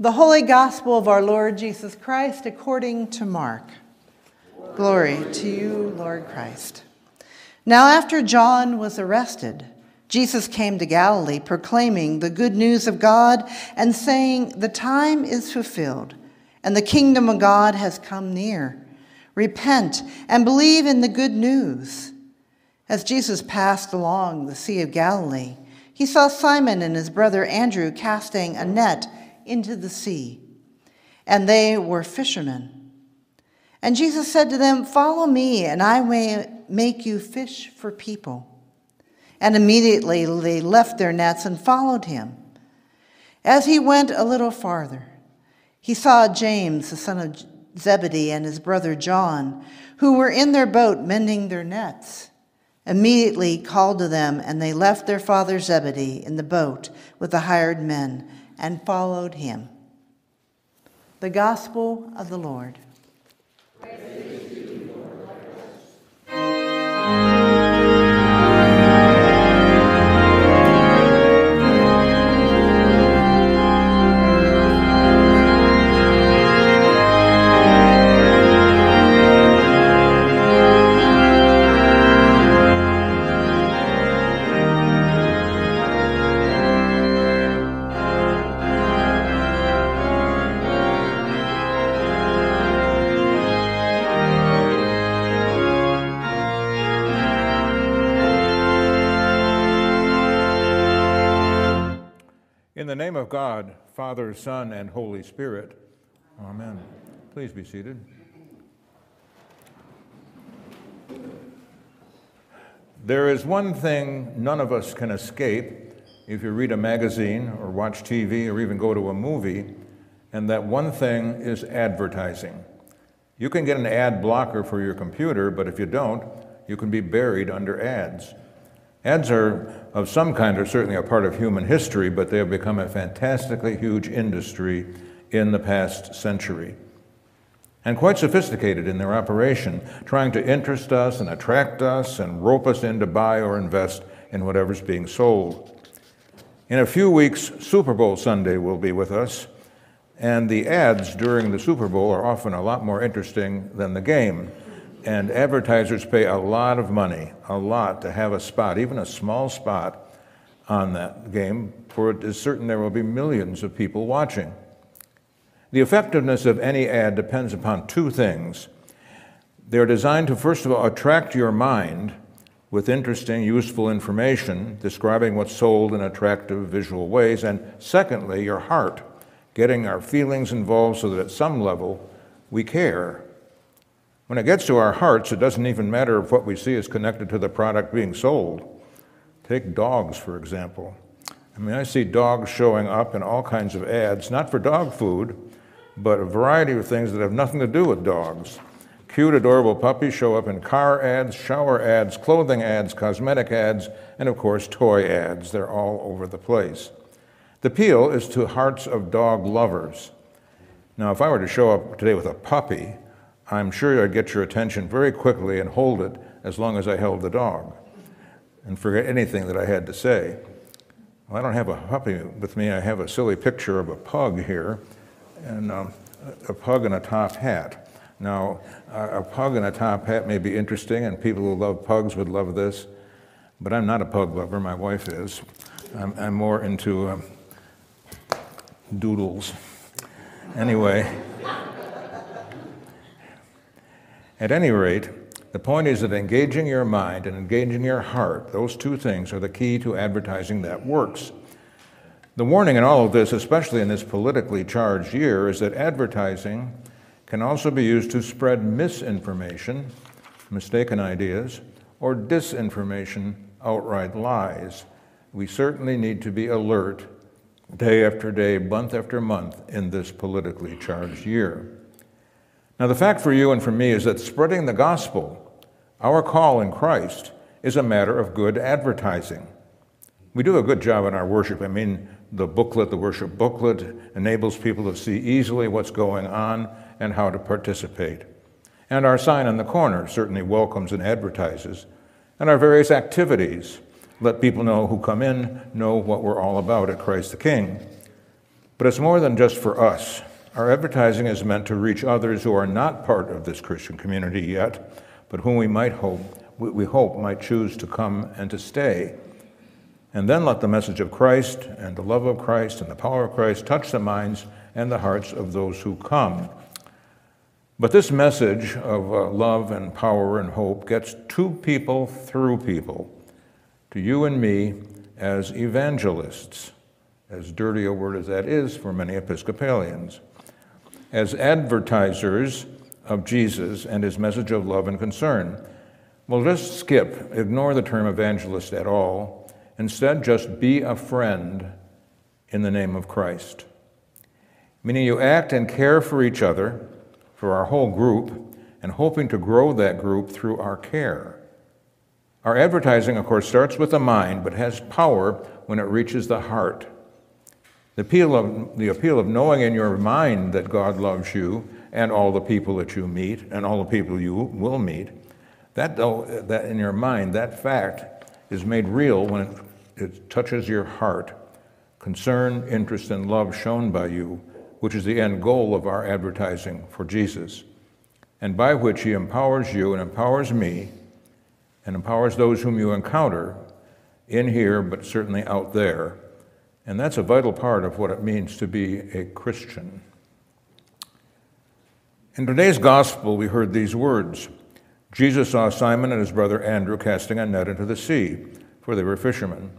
The Holy Gospel of our Lord Jesus Christ according to Mark. Glory to you, Lord Christ. Now, after John was arrested, Jesus came to Galilee proclaiming the good news of God and saying, The time is fulfilled and the kingdom of God has come near. Repent and believe in the good news. As Jesus passed along the Sea of Galilee, he saw Simon and his brother Andrew casting a net into the sea, and they were fishermen. And Jesus said to them, Follow me, and I will make you fish for people. And immediately they left their nets and followed him. As he went a little farther, he saw James, the son of Zebedee, and his brother John, who were in their boat mending their nets. Immediately called to them, and they left their father Zebedee in the boat with the hired men and followed him. The Gospel of the Lord. In the name of God, Father, Son, and Holy Spirit, Amen. Please be seated. There is one thing none of us can escape if you read a magazine or watch TV or even go to a movie, and that one thing is advertising. You can get an ad blocker for your computer, but if you don't, you can be buried under ads. Ads are of some kind are certainly a part of human history, but they have become a fantastically huge industry in the past century. And quite sophisticated in their operation, trying to interest us and attract us and rope us in to buy or invest in whatever's being sold. In a few weeks, Super Bowl Sunday will be with us, and the ads during the Super Bowl are often a lot more interesting than the game. And advertisers pay a lot of money, a lot, to have a spot, even a small spot on that game, for it is certain there will be millions of people watching. The effectiveness of any ad depends upon two things. They're designed to, first of all, attract your mind with interesting, useful information describing what's sold in attractive visual ways, and secondly, your heart, getting our feelings involved so that at some level we care. When it gets to our hearts, it doesn't even matter if what we see is connected to the product being sold. Take dogs, for example. I mean, I see dogs showing up in all kinds of ads, not for dog food, but a variety of things that have nothing to do with dogs. Cute, adorable puppies show up in car ads, shower ads, clothing ads, cosmetic ads, and of course, toy ads. They're all over the place. The appeal is to hearts of dog lovers. Now, if I were to show up today with a puppy, I'm sure I'd get your attention very quickly and hold it as long as I held the dog and forget anything that I had to say. Well, I don't have a puppy with me. I have a silly picture of a pug here, and um, a pug in a top hat. Now, a pug in a top hat may be interesting, and people who love pugs would love this, but I'm not a pug lover. My wife is. I'm, I'm more into um, doodles. Anyway. At any rate, the point is that engaging your mind and engaging your heart, those two things are the key to advertising that works. The warning in all of this, especially in this politically charged year, is that advertising can also be used to spread misinformation, mistaken ideas, or disinformation, outright lies. We certainly need to be alert day after day, month after month in this politically charged year. Now, the fact for you and for me is that spreading the gospel, our call in Christ, is a matter of good advertising. We do a good job in our worship. I mean, the booklet, the worship booklet, enables people to see easily what's going on and how to participate. And our sign on the corner certainly welcomes and advertises. And our various activities let people know who come in know what we're all about at Christ the King. But it's more than just for us. Our advertising is meant to reach others who are not part of this Christian community yet, but whom we might hope we hope might choose to come and to stay. And then let the message of Christ and the love of Christ and the power of Christ touch the minds and the hearts of those who come. But this message of uh, love and power and hope gets to people through people, to you and me as evangelists, as dirty a word as that is for many Episcopalians, as advertisers of Jesus and his message of love and concern. Well, just skip, ignore the term evangelist at all. Instead, just be a friend in the name of Christ. Meaning you act and care for each other, for our whole group, and hoping to grow that group through our care. Our advertising, of course, starts with the mind, but has power when it reaches the heart. The appeal, of, the appeal of knowing in your mind that God loves you and all the people that you meet and all the people you will meet that, though, that in your mind, that fact is made real when it, it touches your heart. Concern, interest, and love shown by you, which is the end goal of our advertising for Jesus, and by which He empowers you and empowers me and empowers those whom you encounter in here, but certainly out there. And that's a vital part of what it means to be a Christian. In today's gospel, we heard these words Jesus saw Simon and his brother Andrew casting a net into the sea, for they were fishermen.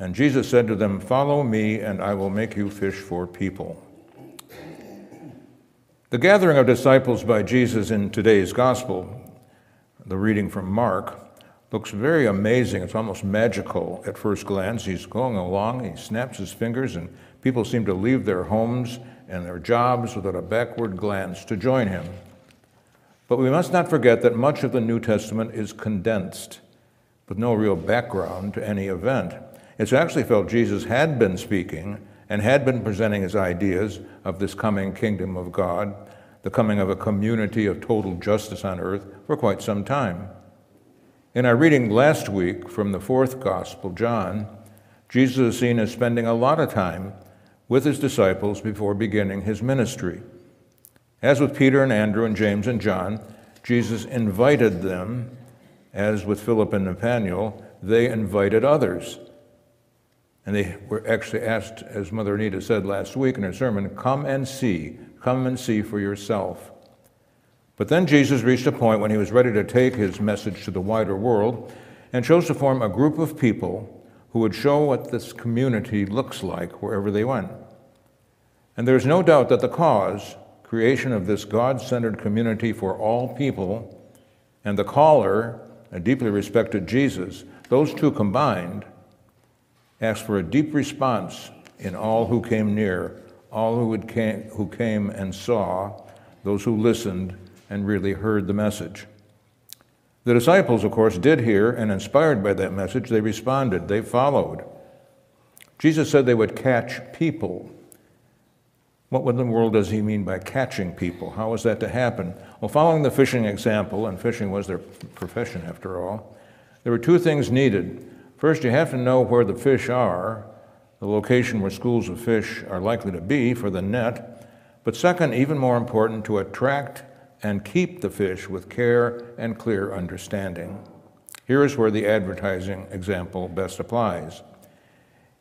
And Jesus said to them, Follow me, and I will make you fish for people. The gathering of disciples by Jesus in today's gospel, the reading from Mark, looks very amazing. It's almost magical at first glance. He's going along, he snaps his fingers, and people seem to leave their homes and their jobs without a backward glance to join him. But we must not forget that much of the New Testament is condensed, with no real background to any event. It's actually felt Jesus had been speaking and had been presenting his ideas of this coming kingdom of God, the coming of a community of total justice on earth, for quite some time. In our reading last week from the fourth Gospel, John, Jesus is seen as spending a lot of time with his disciples before beginning his ministry. As with Peter and Andrew and James and John, Jesus invited them, as with Philip and Nathanael, they invited others. And they were actually asked, as Mother Anita said last week in her sermon, come and see, come and see for yourself. But then Jesus reached a point when he was ready to take his message to the wider world and chose to form a group of people who would show what this community looks like wherever they went. And there's no doubt that the cause creation of this God centered community for all people, and the caller, a deeply respected Jesus, those two combined, asked for a deep response in all who came near, all who, came, who came and saw, those who listened and really heard the message. The disciples, of course, did hear, and inspired by that message, they responded, they followed. Jesus said they would catch people. What in the world does he mean by catching people? How is that to happen? Well, following the fishing example, and fishing was their profession after all, there were two things needed. First, you have to know where the fish are, the location where schools of fish are likely to be for the net. But second, even more important, to attract and keep the fish with care and clear understanding. Here is where the advertising example best applies.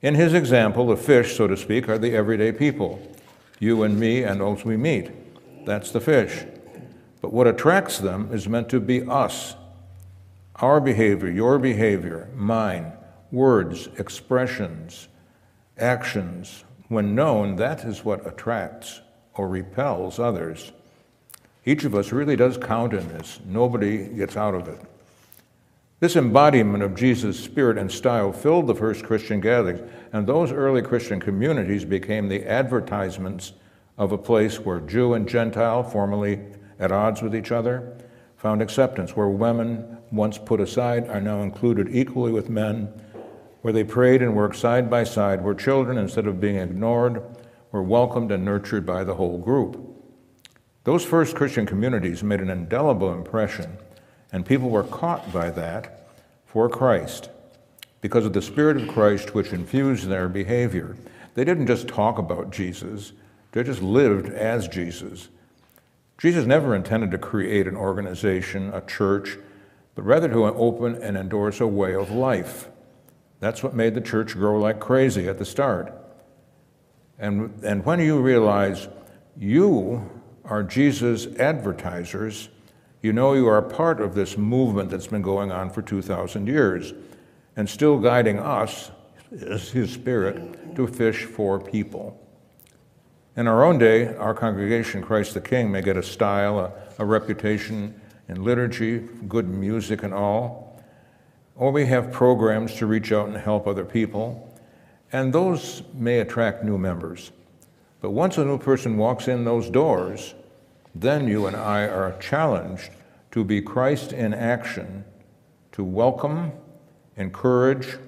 In his example, the fish, so to speak, are the everyday people you and me and those we meet. That's the fish. But what attracts them is meant to be us. Our behavior, your behavior, mine, words, expressions, actions. When known, that is what attracts or repels others. Each of us really does count in this. Nobody gets out of it. This embodiment of Jesus' spirit and style filled the first Christian gatherings, and those early Christian communities became the advertisements of a place where Jew and Gentile, formerly at odds with each other, found acceptance, where women, once put aside, are now included equally with men, where they prayed and worked side by side, where children, instead of being ignored, were welcomed and nurtured by the whole group. Those first Christian communities made an indelible impression and people were caught by that for Christ because of the Spirit of Christ which infused their behavior. they didn't just talk about Jesus, they just lived as Jesus. Jesus never intended to create an organization, a church, but rather to open and endorse a way of life. That's what made the church grow like crazy at the start. And, and when you realize you are Jesus' advertisers, you know you are part of this movement that's been going on for 2,000 years and still guiding us, is His Spirit, to fish for people. In our own day, our congregation, Christ the King, may get a style, a, a reputation in liturgy, good music, and all. Or we have programs to reach out and help other people, and those may attract new members. But once a new person walks in those doors, then you and I are challenged to be Christ in action, to welcome, encourage,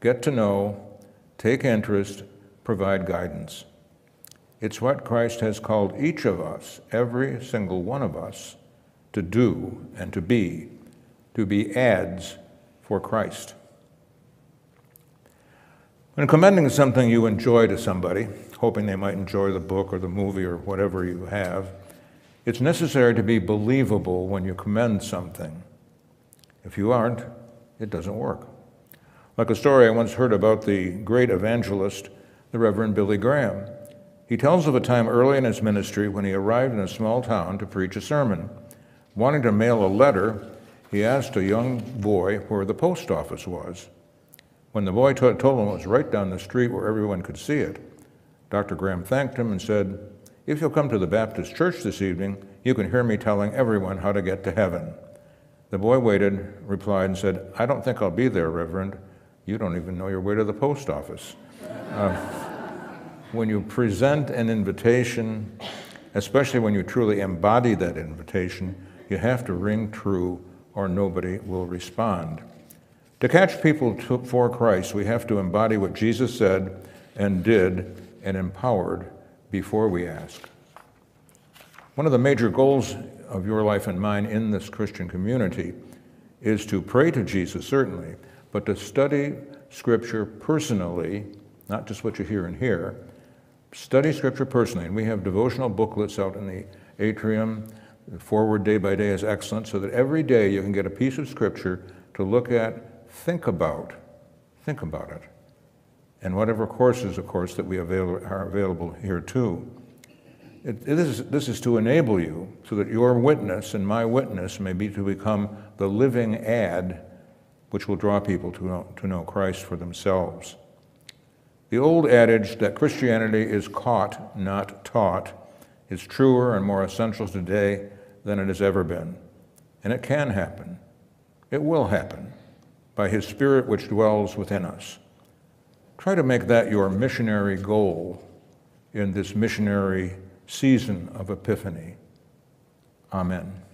get to know, take interest, provide guidance. It's what Christ has called each of us, every single one of us, to do and to be, to be ads for Christ. When commending something you enjoy to somebody, hoping they might enjoy the book or the movie or whatever you have, it's necessary to be believable when you commend something. If you aren't, it doesn't work. Like a story I once heard about the great evangelist, the Reverend Billy Graham. He tells of a time early in his ministry when he arrived in a small town to preach a sermon. Wanting to mail a letter, he asked a young boy where the post office was. When the boy told him it was right down the street where everyone could see it, Dr. Graham thanked him and said, If you'll come to the Baptist church this evening, you can hear me telling everyone how to get to heaven. The boy waited, replied, and said, I don't think I'll be there, Reverend. You don't even know your way to the post office. Uh, when you present an invitation, especially when you truly embody that invitation, you have to ring true or nobody will respond. To catch people to, for Christ, we have to embody what Jesus said and did and empowered before we ask. One of the major goals of your life and mine in this Christian community is to pray to Jesus, certainly, but to study Scripture personally, not just what you hear and hear. Study Scripture personally. And we have devotional booklets out in the atrium. The forward day by day is excellent, so that every day you can get a piece of Scripture to look at, think about. Think about it and whatever courses, of course, that we avail are available here too. It, it is, this is to enable you so that your witness and my witness may be to become the living ad which will draw people to know, to know Christ for themselves. The old adage that Christianity is caught, not taught, is truer and more essential today than it has ever been. And it can happen. It will happen by His Spirit which dwells within us. Try to make that your missionary goal in this missionary season of Epiphany. Amen.